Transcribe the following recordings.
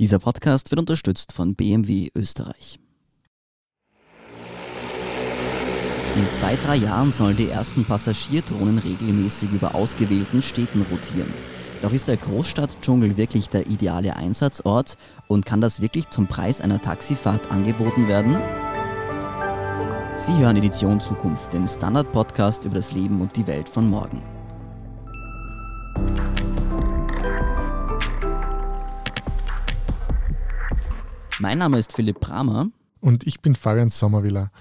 Dieser Podcast wird unterstützt von BMW Österreich. In zwei, drei Jahren sollen die ersten Passagierdrohnen regelmäßig über ausgewählten Städten rotieren. Doch ist der Großstadtdschungel wirklich der ideale Einsatzort und kann das wirklich zum Preis einer Taxifahrt angeboten werden? Sie hören Edition Zukunft, den Standard-Podcast über das Leben und die Welt von morgen. Mein Name ist Philipp Bramer. Und ich bin Fabian Sommerwiller.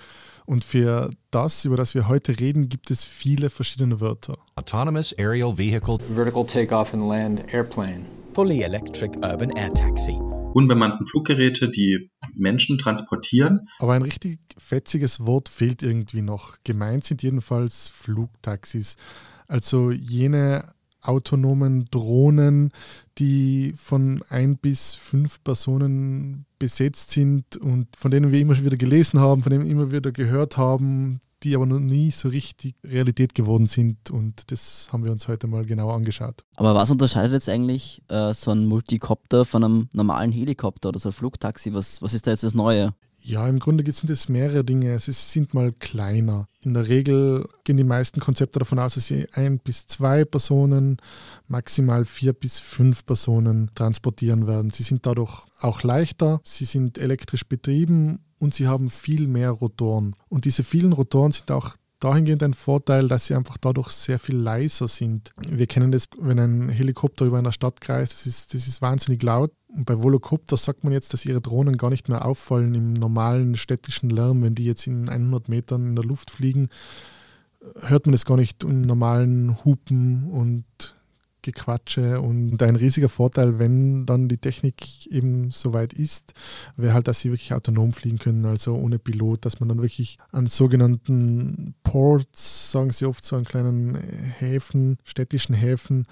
Und für das, über das wir heute reden, gibt es viele verschiedene Wörter. Autonomous Aerial Vehicle. Vertical Takeoff and Land Airplane. Fully Electric Urban Air Taxi. Unbemannten Fluggeräte, die Menschen transportieren. Aber ein richtig fetziges Wort fehlt irgendwie noch. Gemeint sind jedenfalls Flugtaxis. Also jene autonomen Drohnen, die von ein bis fünf Personen besetzt sind und von denen wir immer wieder gelesen haben, von denen wir immer wieder gehört haben, die aber noch nie so richtig Realität geworden sind. Und das haben wir uns heute mal genauer angeschaut. Aber was unterscheidet jetzt eigentlich äh, so ein Multikopter von einem normalen Helikopter oder so ein Flugtaxi? Was, was ist da jetzt das Neue? Ja, im Grunde sind es mehrere Dinge. Es sind mal kleiner. In der Regel gehen die meisten Konzepte davon aus, dass sie ein bis zwei Personen, maximal vier bis fünf Personen transportieren werden. Sie sind dadurch auch leichter, sie sind elektrisch betrieben und sie haben viel mehr Rotoren. Und diese vielen Rotoren sind auch dahingehend ein Vorteil, dass sie einfach dadurch sehr viel leiser sind. Wir kennen das, wenn ein Helikopter über einer Stadt kreist, das ist, das ist wahnsinnig laut. Und bei Volocopter sagt man jetzt, dass ihre Drohnen gar nicht mehr auffallen im normalen städtischen Lärm. Wenn die jetzt in 100 Metern in der Luft fliegen, hört man das gar nicht im normalen Hupen und Gequatsche und ein riesiger Vorteil, wenn dann die Technik eben soweit ist, wäre halt, dass sie wirklich autonom fliegen können, also ohne Pilot, dass man dann wirklich an sogenannten Ports, sagen sie oft so an kleinen Häfen, städtischen Häfen,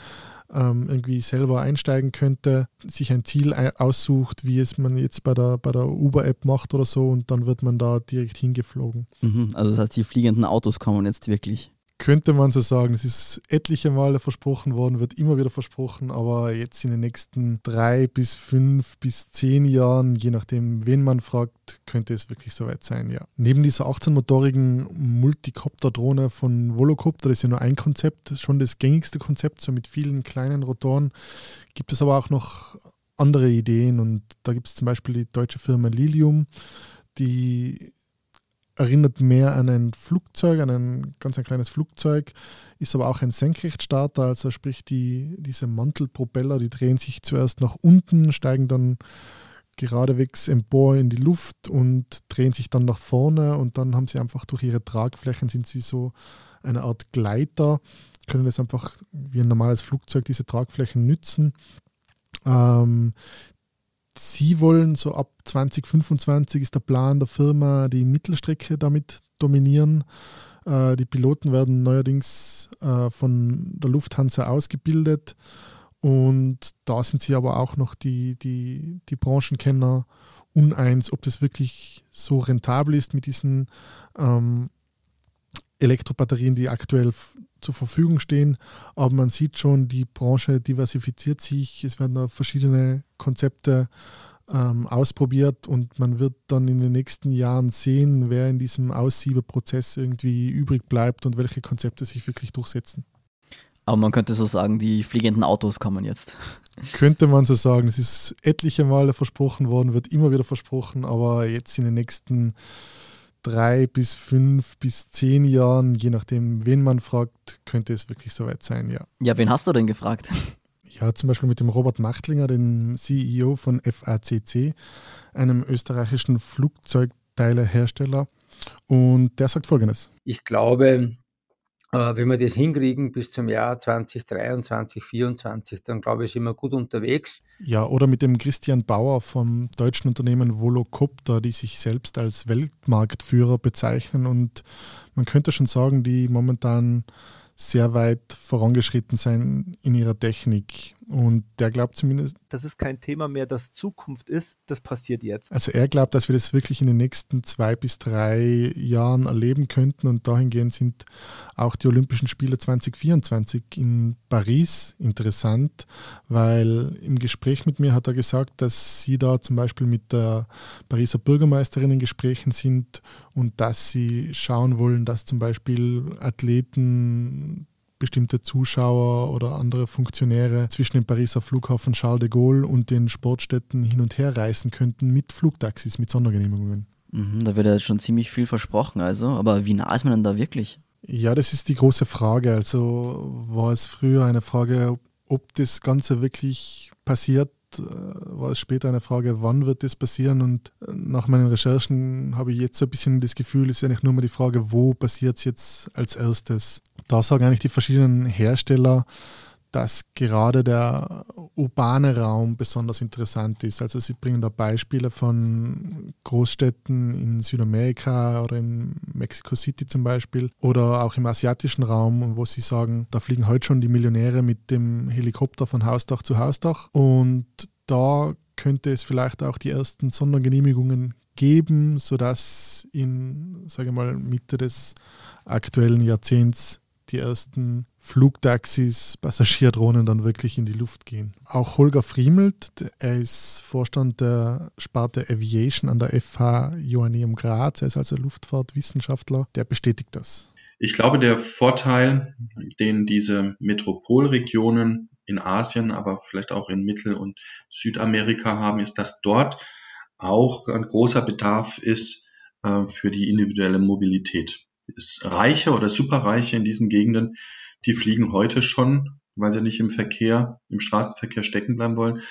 ähm, irgendwie selber einsteigen könnte, sich ein Ziel aussucht, wie es man jetzt bei der, bei der Uber-App macht oder so und dann wird man da direkt hingeflogen. Mhm, also das heißt, die fliegenden Autos kommen jetzt wirklich könnte man so sagen. Es ist etliche Male versprochen worden, wird immer wieder versprochen, aber jetzt in den nächsten drei bis fünf bis zehn Jahren, je nachdem, wen man fragt, könnte es wirklich soweit sein, ja. Neben dieser 18-motorigen Multicopter-Drohne von Volocopter, das ist ja nur ein Konzept, schon das gängigste Konzept, so mit vielen kleinen Rotoren, gibt es aber auch noch andere Ideen und da gibt es zum Beispiel die deutsche Firma Lilium, die erinnert mehr an ein Flugzeug, an ein ganz ein kleines Flugzeug, ist aber auch ein Senkrechtstarter, also sprich die, diese Mantelpropeller, die drehen sich zuerst nach unten, steigen dann geradewegs empor in die Luft und drehen sich dann nach vorne und dann haben sie einfach durch ihre Tragflächen sind sie so eine Art Gleiter, können das einfach wie ein normales Flugzeug diese Tragflächen nützen. Ähm, Sie wollen so ab 2025 ist der Plan der Firma, die Mittelstrecke damit dominieren. Äh, die Piloten werden neuerdings äh, von der Lufthansa ausgebildet und da sind sie aber auch noch die, die, die Branchenkenner uneins, ob das wirklich so rentabel ist mit diesen ähm, Elektrobatterien, die aktuell zur Verfügung stehen. Aber man sieht schon, die Branche diversifiziert sich. Es werden verschiedene Konzepte ähm, ausprobiert und man wird dann in den nächsten Jahren sehen, wer in diesem Aussiebeprozess irgendwie übrig bleibt und welche Konzepte sich wirklich durchsetzen. Aber man könnte so sagen, die fliegenden Autos kommen jetzt. Könnte man so sagen. Es ist etliche Male versprochen worden, wird immer wieder versprochen, aber jetzt in den nächsten drei bis fünf bis zehn Jahren, je nachdem, wen man fragt, könnte es wirklich soweit sein, ja. Ja, wen hast du denn gefragt? Ja, zum Beispiel mit dem Robert Machtlinger, den CEO von FACC, einem österreichischen Flugzeugteilehersteller. Und der sagt folgendes. Ich glaube, wenn wir das hinkriegen bis zum Jahr 2023, 2024, dann glaube ich, sind wir gut unterwegs. Ja, oder mit dem Christian Bauer vom deutschen Unternehmen Volocopter, die sich selbst als Weltmarktführer bezeichnen und man könnte schon sagen, die momentan sehr weit vorangeschritten sein in ihrer Technik. Und der glaubt zumindest. Das ist kein Thema mehr, das Zukunft ist, das passiert jetzt. Also er glaubt, dass wir das wirklich in den nächsten zwei bis drei Jahren erleben könnten. Und dahingehend sind auch die Olympischen Spiele 2024 in Paris interessant, weil im Gespräch mit mir hat er gesagt, dass sie da zum Beispiel mit der Pariser Bürgermeisterin in Gesprächen sind und dass sie schauen wollen, dass zum Beispiel Athleten bestimmte Zuschauer oder andere Funktionäre zwischen dem Pariser Flughafen Charles de Gaulle und den Sportstätten hin und her reisen könnten mit Flugtaxis, mit Sondergenehmigungen. Mhm, da wird ja schon ziemlich viel versprochen, also. Aber wie nah ist man denn da wirklich? Ja, das ist die große Frage. Also war es früher eine Frage, ob das Ganze wirklich passiert, äh, war es später eine Frage, wann wird das passieren? Und äh, nach meinen Recherchen habe ich jetzt so ein bisschen das Gefühl, es ist eigentlich nur mal die Frage, wo passiert es jetzt als erstes? Da sagen eigentlich die verschiedenen Hersteller, dass gerade der urbane Raum besonders interessant ist. Also sie bringen da Beispiele von Großstädten in Südamerika oder in Mexico City zum Beispiel oder auch im asiatischen Raum, wo sie sagen, da fliegen heute schon die Millionäre mit dem Helikopter von Hausdach zu Hausdach und da könnte es vielleicht auch die ersten Sondergenehmigungen geben, sodass in, sage mal, Mitte des aktuellen Jahrzehnts die ersten Flugtaxis, Passagierdrohnen dann wirklich in die Luft gehen. Auch Holger Friemelt, er ist Vorstand der Sparte Aviation an der FH Joanneum Graz, er ist also Luftfahrtwissenschaftler, der bestätigt das. Ich glaube, der Vorteil, den diese Metropolregionen in Asien, aber vielleicht auch in Mittel- und Südamerika haben, ist, dass dort auch ein großer Bedarf ist äh, für die individuelle Mobilität. Reiche oder Superreiche in diesen Gegenden die fliegen heute schon, weil sie nicht im Verkehr, im Straßenverkehr stecken bleiben wollen,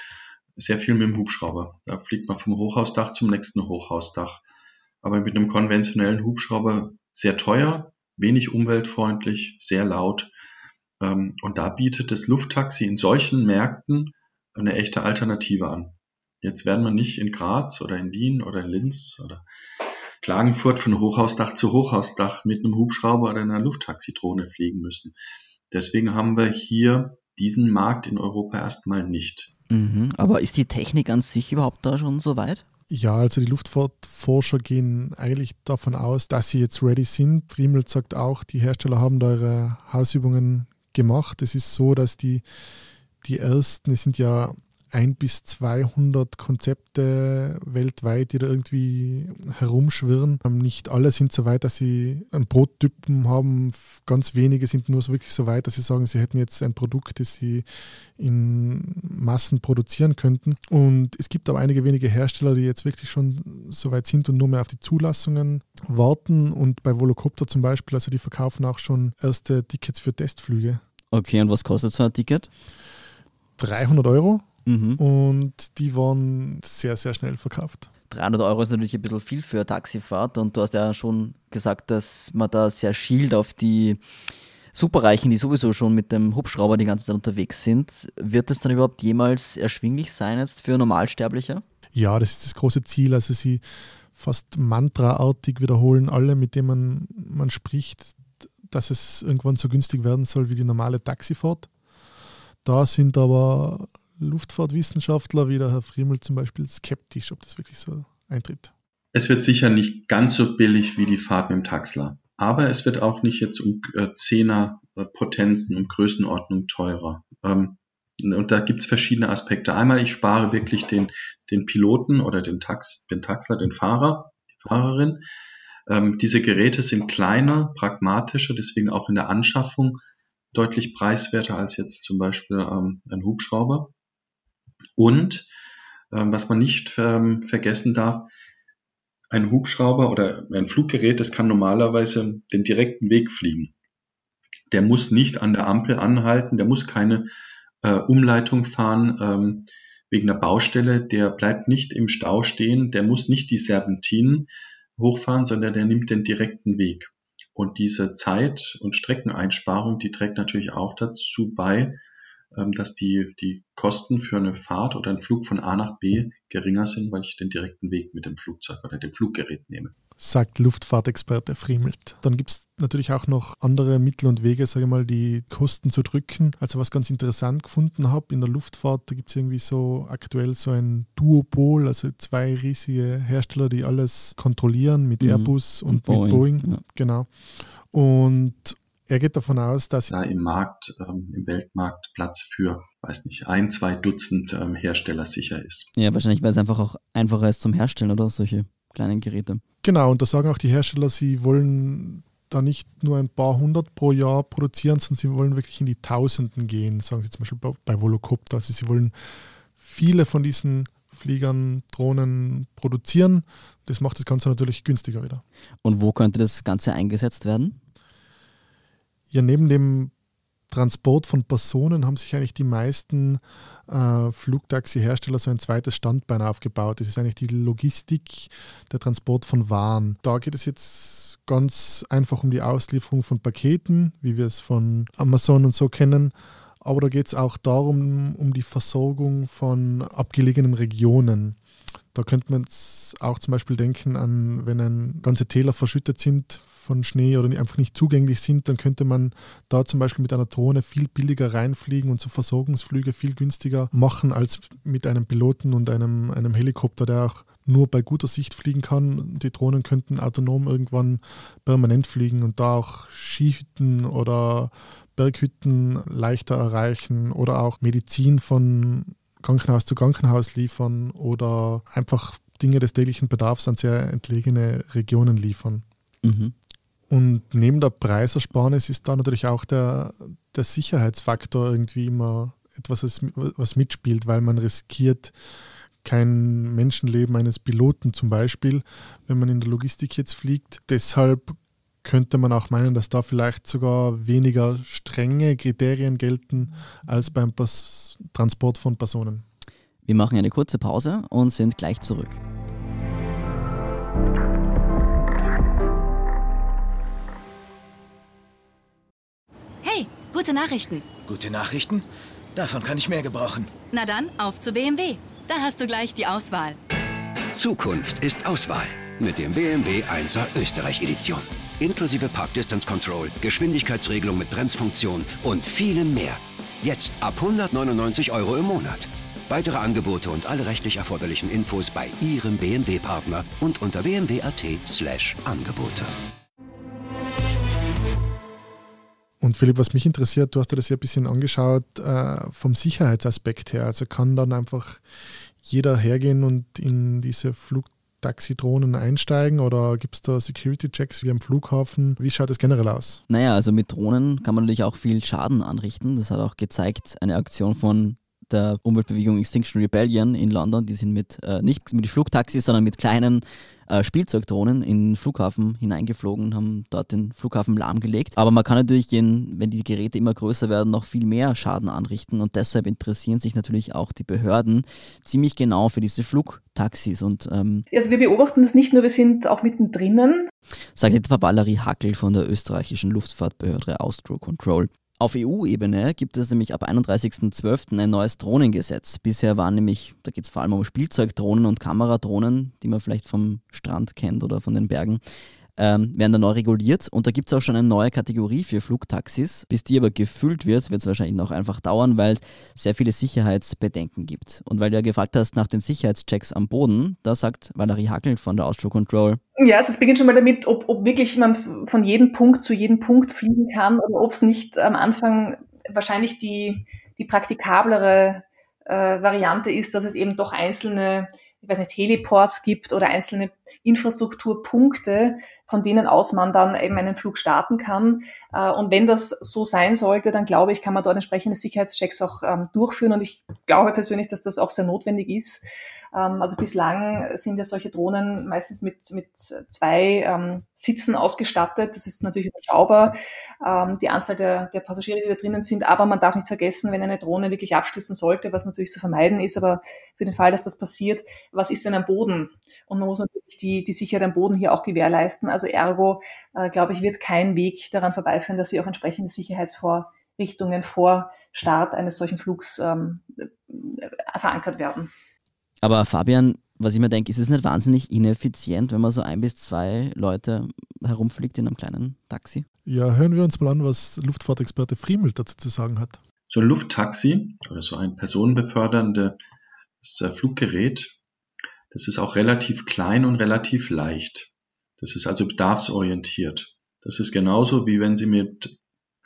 sehr viel mit dem Hubschrauber. Da fliegt man vom Hochhausdach zum nächsten Hochhausdach. Aber mit einem konventionellen Hubschrauber sehr teuer, wenig umweltfreundlich, sehr laut. Ähm, und da bietet das Lufttaxi in solchen Märkten eine echte Alternative an. Jetzt werden wir nicht in Graz oder in Wien oder in Linz oder Klagenfurt von Hochhausdach zu Hochhausdach mit einem Hubschrauber oder einer Lufttaxidrohne fliegen müssen. Deswegen haben wir hier diesen Markt in Europa erstmal nicht. Mhm, aber ist die Technik an sich überhaupt da schon so weit? Ja, also die Luftfahrtforscher gehen eigentlich davon aus, dass sie jetzt ready sind. Friemel sagt auch, die Hersteller haben da ihre Hausübungen gemacht. Es ist so, dass die, die ersten, es sind ja ein bis 200 Konzepte weltweit, die da irgendwie herumschwirren. Ähm, nicht alle sind so weit, dass sie einen Prototypen haben. Ganz wenige sind nur so wirklich so weit, dass sie sagen, sie hätten jetzt ein Produkt, das sie in Massen produzieren könnten. Und es gibt aber einige wenige Hersteller, die jetzt wirklich schon so weit sind und nur mehr auf die Zulassungen warten. Und bei Volocopter zum Beispiel, also die verkaufen auch schon erste Tickets für Testflüge. Okay, und was kostet so ein Ticket? 300 Euro Mhm. Und die waren sehr, sehr schnell verkauft. 300 Euro ist natürlich ein bisschen viel für eine Taxifahrt und du hast ja schon gesagt, dass man da sehr schielt auf die Superreichen, die sowieso schon mit dem Hubschrauber die ganze Zeit unterwegs sind. Wird das dann überhaupt jemals erschwinglich sein jetzt für Normalsterbliche? Ja, das ist das große Ziel. Also sie fast mantraartig wiederholen alle, mit denen man, man spricht, dass es irgendwann so günstig werden soll wie die normale Taxifahrt. Da sind aber Luftfahrtwissenschaftler wie der Herr Friemel zum Beispiel skeptisch, ob das wirklich so eintritt. Es wird sicher nicht ganz so billig wie die Fahrt mit dem Taxler. Aber es wird auch nicht jetzt um äh, Zehner äh, Potenzen und Größenordnung teurer. Ähm, und da gibt es verschiedene Aspekte. Einmal, ich spare wirklich den, den Piloten oder den, Tax, den Taxler, den Fahrer, die Fahrerin. Ähm, diese Geräte sind kleiner, pragmatischer, deswegen auch in der Anschaffung deutlich preiswerter als jetzt zum Beispiel ähm, ein Hubschrauber. Und ähm, was man nicht ähm, vergessen darf, ein Hubschrauber oder ein Fluggerät, das kann normalerweise den direkten Weg fliegen. Der muss nicht an der Ampel anhalten, der muss keine äh, Umleitung fahren ähm, wegen der Baustelle, der bleibt nicht im Stau stehen, der muss nicht die Serpentinen hochfahren, sondern der nimmt den direkten Weg. Und diese Zeit- und Streckeneinsparung, die trägt natürlich auch dazu bei, dass die, die Kosten für eine Fahrt oder einen Flug von A nach B geringer sind, weil ich den direkten Weg mit dem Flugzeug oder dem Fluggerät nehme. Sagt Luftfahrtexperte Friemelt. Dann gibt es natürlich auch noch andere Mittel und Wege, sage ich mal, die Kosten zu drücken. Also was ganz interessant gefunden habe in der Luftfahrt, da gibt es irgendwie so aktuell so ein Duopol, also zwei riesige Hersteller, die alles kontrollieren mit mhm. Airbus und, und Boeing. mit Boeing. Ja. Genau. Und er geht davon aus, dass da im Markt, ähm, im Weltmarkt Platz für, weiß nicht, ein, zwei Dutzend ähm, Hersteller sicher ist. Ja, wahrscheinlich, weil es einfach auch einfacher ist zum Herstellen, oder? Solche kleinen Geräte. Genau, und da sagen auch die Hersteller, sie wollen da nicht nur ein paar hundert pro Jahr produzieren, sondern sie wollen wirklich in die Tausenden gehen, sagen sie zum Beispiel bei Volocopter. Also sie wollen viele von diesen Fliegern, Drohnen produzieren. Das macht das Ganze natürlich günstiger wieder. Und wo könnte das Ganze eingesetzt werden? Ja, neben dem Transport von Personen haben sich eigentlich die meisten äh, Flugtaxi-Hersteller so ein zweites Standbein aufgebaut. Das ist eigentlich die Logistik, der Transport von Waren. Da geht es jetzt ganz einfach um die Auslieferung von Paketen, wie wir es von Amazon und so kennen. Aber da geht es auch darum, um die Versorgung von abgelegenen Regionen. Da könnte man auch zum Beispiel denken an, wenn ein, ganze Täler verschüttet sind von Schnee oder einfach nicht zugänglich sind, dann könnte man da zum Beispiel mit einer Drohne viel billiger reinfliegen und so Versorgungsflüge viel günstiger machen als mit einem Piloten und einem, einem Helikopter, der auch nur bei guter Sicht fliegen kann. Die Drohnen könnten autonom irgendwann permanent fliegen und da auch Skihütten oder Berghütten leichter erreichen oder auch Medizin von Krankenhaus zu Krankenhaus liefern oder einfach Dinge des täglichen Bedarfs an sehr entlegene Regionen liefern. Mhm. Und neben der Preisersparnis ist da natürlich auch der, der Sicherheitsfaktor irgendwie immer etwas, was mitspielt, weil man riskiert kein Menschenleben eines Piloten zum Beispiel, wenn man in der Logistik jetzt fliegt. Deshalb könnte man auch meinen, dass da vielleicht sogar weniger strenge Kriterien gelten als beim Pas Transport von Personen. Wir machen eine kurze Pause und sind gleich zurück. Hey, gute Nachrichten. Gute Nachrichten? Davon kann ich mehr gebrauchen. Na dann, auf zu BMW. Da hast du gleich die Auswahl. Zukunft ist Auswahl mit dem BMW 1er Österreich Edition inklusive Park Distance Control, Geschwindigkeitsregelung mit Bremsfunktion und vielem mehr. Jetzt ab 199 Euro im Monat. Weitere Angebote und alle rechtlich erforderlichen Infos bei Ihrem BMW-Partner und unter bmw.at/slash Angebote. Und Philipp, was mich interessiert, du hast dir das ja ein bisschen angeschaut, äh, vom Sicherheitsaspekt her. Also kann dann einfach jeder hergehen und in diese Flug Taxidrohnen einsteigen oder gibt es da Security-Checks wie am Flughafen? Wie schaut es generell aus? Naja, also mit Drohnen kann man natürlich auch viel Schaden anrichten. Das hat auch gezeigt, eine Aktion von der Umweltbewegung Extinction Rebellion in London. Die sind mit, äh, nicht mit Flugtaxis, sondern mit kleinen äh, Spielzeugdrohnen in den Flughafen hineingeflogen und haben dort den Flughafen lahmgelegt. Aber man kann natürlich, in, wenn die Geräte immer größer werden, noch viel mehr Schaden anrichten und deshalb interessieren sich natürlich auch die Behörden ziemlich genau für diese Flugtaxis. Und, ähm, also wir beobachten das nicht nur, wir sind auch mittendrin. Sagt etwa Valerie Hackel von der österreichischen Luftfahrtbehörde Austro Control. Auf EU-Ebene gibt es nämlich ab 31.12. ein neues Drohnengesetz. Bisher waren nämlich, da geht es vor allem um Spielzeugdrohnen und Kameradrohnen, die man vielleicht vom Strand kennt oder von den Bergen ähm, werden da neu reguliert und da gibt es auch schon eine neue Kategorie für Flugtaxis. Bis die aber gefüllt wird, wird es wahrscheinlich noch einfach dauern, weil es sehr viele Sicherheitsbedenken gibt. Und weil du ja gefragt hast nach den Sicherheitschecks am Boden, da sagt Valerie Hackel von der Austro Control. Ja, also es beginnt schon mal damit, ob, ob wirklich man von jedem Punkt zu jedem Punkt fliegen kann oder ob es nicht am Anfang wahrscheinlich die, die praktikablere äh, Variante ist, dass es eben doch einzelne ich weiß nicht, Heliports gibt oder einzelne Infrastrukturpunkte, von denen aus man dann eben einen Flug starten kann. Äh, und wenn das so sein sollte, dann glaube ich, kann man dort entsprechende Sicherheitschecks auch ähm, durchführen. Und ich glaube persönlich, dass das auch sehr notwendig ist. Ähm, also bislang sind ja solche Drohnen meistens mit, mit zwei ähm, Sitzen ausgestattet. Das ist natürlich überschaubar, die Anzahl der, der Passagiere, die da drinnen sind. Aber man darf nicht vergessen, wenn eine Drohne wirklich abstürzen sollte, was natürlich zu vermeiden ist, aber für den Fall, dass das passiert, was ist denn am Boden? Und man muss natürlich die, die Sicherheit am Boden hier auch gewährleisten. Also ergo, äh, glaube ich, wird kein Weg daran vorbeiführen, dass sie auch entsprechende Sicherheitsvor Richtungen vor Start eines solchen Flugs ähm, verankert werden. Aber Fabian, was ich mir denke, ist es nicht wahnsinnig ineffizient, wenn man so ein bis zwei Leute herumfliegt in einem kleinen Taxi? Ja, hören wir uns mal an, was Luftfahrtexperte Friemel dazu zu sagen hat. So ein Lufttaxi oder so ein personenbeförderndes äh, Fluggerät, das ist auch relativ klein und relativ leicht. Das ist also bedarfsorientiert. Das ist genauso wie wenn Sie mit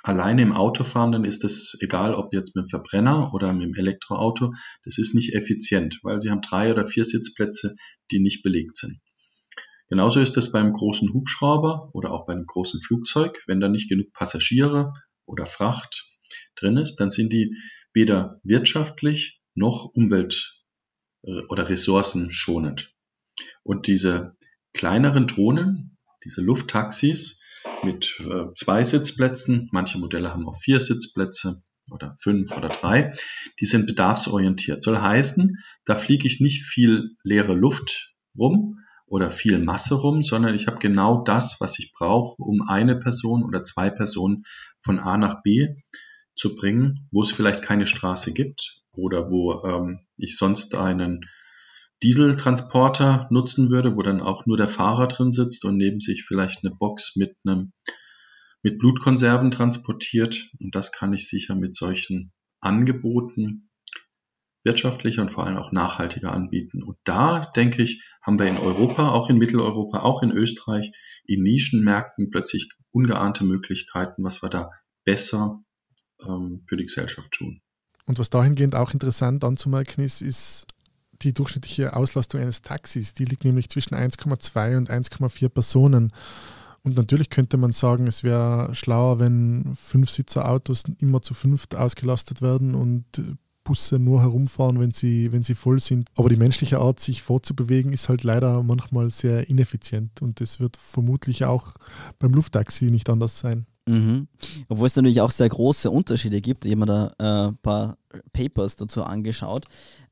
alleine im Auto fahren, dann ist das egal, ob jetzt mit dem Verbrenner oder mit dem Elektroauto, das ist nicht effizient, weil Sie haben drei oder vier Sitzplätze, die nicht belegt sind. Genauso ist es beim großen Hubschrauber oder auch beim großen Flugzeug. Wenn da nicht genug Passagiere oder Fracht drin ist, dann sind die weder wirtschaftlich noch umwelt- oder ressourcenschonend. Und diese kleineren Drohnen, diese Lufttaxis, mit äh, zwei Sitzplätzen. Manche Modelle haben auch vier Sitzplätze oder fünf oder drei. Die sind bedarfsorientiert. Soll heißen, da fliege ich nicht viel leere Luft rum oder viel Masse rum, sondern ich habe genau das, was ich brauche, um eine Person oder zwei Personen von A nach B zu bringen, wo es vielleicht keine Straße gibt oder wo ähm, ich sonst einen Dieseltransporter nutzen würde, wo dann auch nur der Fahrer drin sitzt und neben sich vielleicht eine Box mit einem mit Blutkonserven transportiert. Und das kann ich sicher mit solchen Angeboten wirtschaftlicher und vor allem auch nachhaltiger anbieten. Und da, denke ich, haben wir in Europa, auch in Mitteleuropa, auch in Österreich, in Nischenmärkten plötzlich ungeahnte Möglichkeiten, was wir da besser ähm, für die Gesellschaft tun. Und was dahingehend auch interessant anzumerken ist, ist die durchschnittliche Auslastung eines Taxis. Die liegt nämlich zwischen 1,2 und 1,4 Personen. Und natürlich könnte man sagen, es wäre schlauer, wenn Fünfsitzer-Autos immer zu fünft ausgelastet werden und Busse nur herumfahren, wenn sie, wenn sie voll sind. Aber die menschliche Art, sich fortzubewegen, ist halt leider manchmal sehr ineffizient. Und das wird vermutlich auch beim Lufttaxi nicht anders sein. Mhm. Obwohl es natürlich auch sehr große Unterschiede gibt. Ich habe mir da äh, ein paar Papers dazu angeschaut.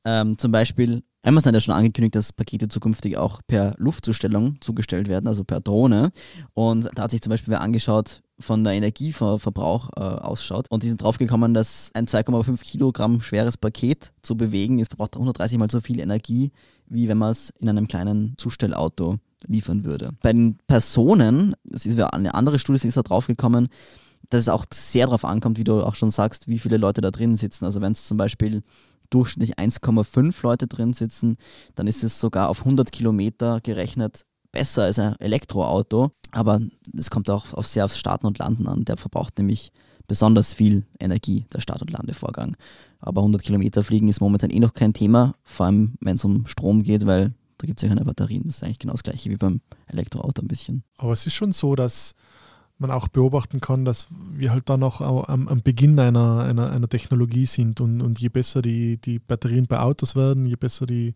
Ähm, zum Beispiel, Amazon hat ja schon angekündigt, dass Pakete zukünftig auch per Luftzustellung zugestellt werden, also per Drohne. Und da hat sich zum Beispiel wer angeschaut, von der Energieverbrauch äh, ausschaut. Und die sind draufgekommen, dass ein 2,5 Kilogramm schweres Paket zu bewegen ist, verbraucht 130 mal so viel Energie, wie wenn man es in einem kleinen Zustellauto liefern würde. Bei den Personen, das ist eine andere Studie, ist da draufgekommen, dass es auch sehr darauf ankommt, wie du auch schon sagst, wie viele Leute da drin sitzen. Also wenn es zum Beispiel durchschnittlich 1,5 Leute drin sitzen, dann ist es sogar auf 100 Kilometer gerechnet besser als ein Elektroauto. Aber es kommt auch auf sehr aufs Starten und Landen an. Der verbraucht nämlich besonders viel Energie, der Start- und Landevorgang. Aber 100 Kilometer fliegen ist momentan eh noch kein Thema, vor allem wenn es um Strom geht, weil da gibt es ja keine Batterien. Das ist eigentlich genau das gleiche wie beim Elektroauto ein bisschen. Aber es ist schon so, dass man auch beobachten kann, dass wir halt dann auch am, am Beginn einer, einer, einer, Technologie sind und, und je besser die, die Batterien bei Autos werden, je besser die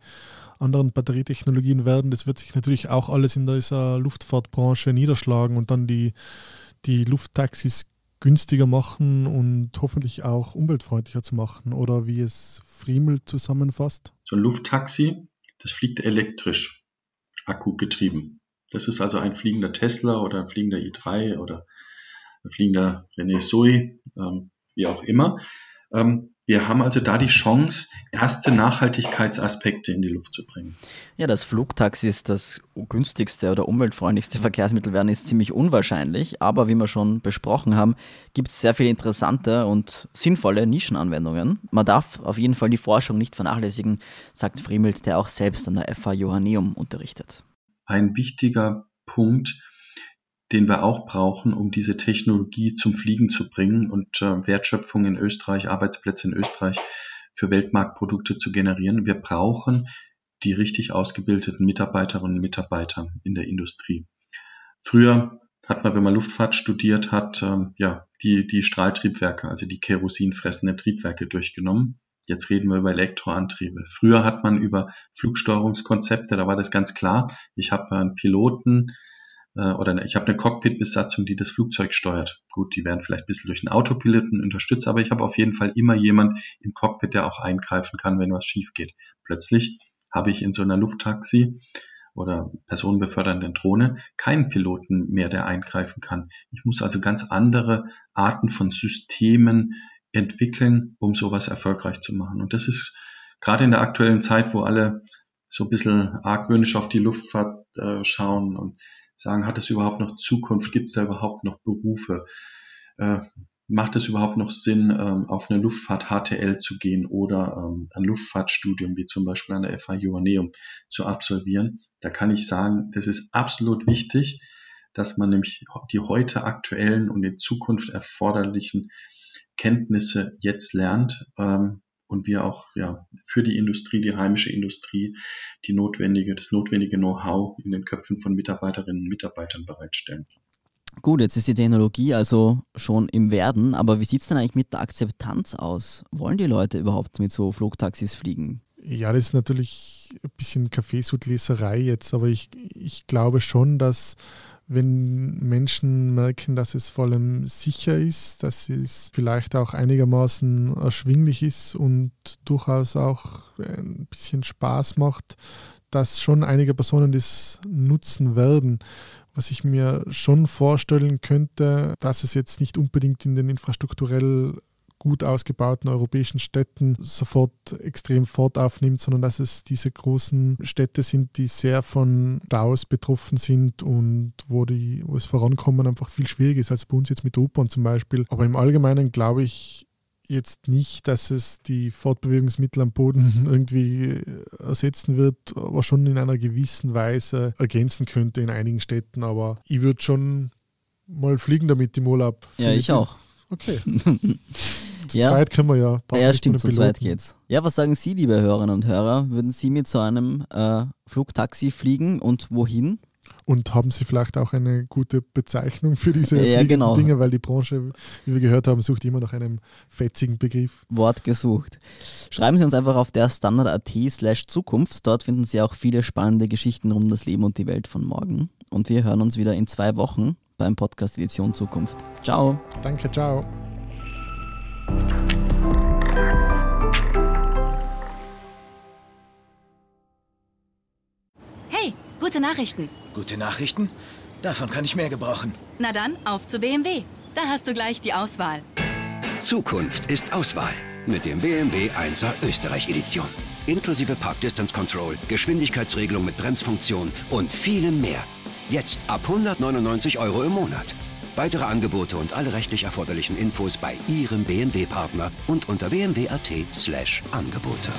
anderen Batterietechnologien werden, das wird sich natürlich auch alles in dieser Luftfahrtbranche niederschlagen und dann die, die Lufttaxis günstiger machen und hoffentlich auch umweltfreundlicher zu machen oder wie es Friemel zusammenfasst. So ein Lufttaxi, das fliegt elektrisch, akkugetrieben. Das ist also ein fliegender Tesla oder ein fliegender i3 oder ein fliegender René Zoe, ähm, wie auch immer. Ähm, wir haben also da die Chance, erste Nachhaltigkeitsaspekte in die Luft zu bringen. Ja, dass Flugtaxis das günstigste oder umweltfreundlichste Verkehrsmittel werden, ist ziemlich unwahrscheinlich. Aber wie wir schon besprochen haben, gibt es sehr viele interessante und sinnvolle Nischenanwendungen. Man darf auf jeden Fall die Forschung nicht vernachlässigen, sagt Friemelt, der auch selbst an der FH Johanneum unterrichtet ein wichtiger Punkt, den wir auch brauchen, um diese Technologie zum Fliegen zu bringen und äh, Wertschöpfung in Österreich, Arbeitsplätze in Österreich für Weltmarktprodukte zu generieren. Wir brauchen die richtig ausgebildeten Mitarbeiterinnen und Mitarbeiter in der Industrie. Früher hat man, wenn man Luftfahrt studiert hat, ähm, ja, die, die Strahltriebwerke, also die kerosinfressenden Triebwerke durchgenommen. Jetzt reden wir über Elektroantriebe. Früher hat man über Flugsteuerungskonzepte, da war das ganz klar. Ich habe einen Piloten äh, oder ich habe eine Cockpit-Besatzung, die das Flugzeug steuert. Gut, die werden vielleicht ein bisschen durch den Autopiloten unterstützt, aber ich habe auf jeden Fall immer jemand im Cockpit, der auch eingreifen kann, wenn was schief geht. Plötzlich habe ich in so einer Lufttaxi oder personenbefördernden Drohne keinen Piloten mehr, der eingreifen kann. Ich muss also ganz andere Arten von Systemen entwickeln, um sowas erfolgreich zu machen. Und das ist gerade in der aktuellen Zeit, wo alle so ein bisschen argwöhnisch auf die Luftfahrt äh, schauen und sagen, hat es überhaupt noch Zukunft? Gibt es da überhaupt noch Berufe? Äh, macht es überhaupt noch Sinn, ähm, auf eine Luftfahrt HTL zu gehen oder ähm, ein Luftfahrtstudium wie zum Beispiel an der FH Joanneum zu absolvieren? Da kann ich sagen, das ist absolut wichtig, dass man nämlich die heute aktuellen und in Zukunft erforderlichen Kenntnisse jetzt lernt ähm, und wir auch ja für die Industrie, die heimische Industrie, die notwendige, das notwendige Know-how in den Köpfen von Mitarbeiterinnen und Mitarbeitern bereitstellen. Gut, jetzt ist die Technologie also schon im Werden, aber wie sieht es denn eigentlich mit der Akzeptanz aus? Wollen die Leute überhaupt mit so Flugtaxis fliegen? Ja, das ist natürlich ein bisschen Kaffeesudleserei jetzt, aber ich, ich glaube schon, dass wenn Menschen merken, dass es vor allem sicher ist, dass es vielleicht auch einigermaßen erschwinglich ist und durchaus auch ein bisschen Spaß macht, dass schon einige Personen das nutzen werden. Was ich mir schon vorstellen könnte, dass es jetzt nicht unbedingt in den infrastrukturell gut ausgebauten europäischen Städten sofort extrem Fort aufnimmt, sondern dass es diese großen Städte sind, die sehr von Staus betroffen sind und wo, die, wo es vorankommen einfach viel schwieriger ist als bei uns jetzt mit Opern zum Beispiel. Aber im Allgemeinen glaube ich, jetzt nicht, dass es die Fortbewegungsmittel am Boden irgendwie ersetzen wird, aber schon in einer gewissen Weise ergänzen könnte in einigen Städten. Aber ich würde schon mal fliegen damit im Urlaub. Ja, ich auch. Okay. zu ja. zweit können wir ja. Ja, stimmt, zu zweit geht's. Ja, was sagen Sie, liebe Hörerinnen und Hörer? Würden Sie mit so einem äh, Flugtaxi fliegen und wohin? Und haben Sie vielleicht auch eine gute Bezeichnung für diese ja, genau. Dinge, weil die Branche, wie wir gehört haben, sucht immer nach einem fetzigen Begriff. Wort gesucht. Schreiben Sie uns einfach auf der Standard.at slash Zukunft. Dort finden Sie auch viele spannende Geschichten um das Leben und die Welt von morgen. Und wir hören uns wieder in zwei Wochen beim Podcast Edition Zukunft. Ciao. Danke, ciao. Hey, gute Nachrichten. Gute Nachrichten? Davon kann ich mehr gebrauchen. Na dann, auf zu BMW. Da hast du gleich die Auswahl. Zukunft ist Auswahl. Mit dem BMW 1er Österreich Edition. Inklusive Park Distance Control, Geschwindigkeitsregelung mit Bremsfunktion und vielem mehr. Jetzt ab 199 Euro im Monat. Weitere Angebote und alle rechtlich erforderlichen Infos bei Ihrem BMW-Partner und unter bmw.at slash Angebote.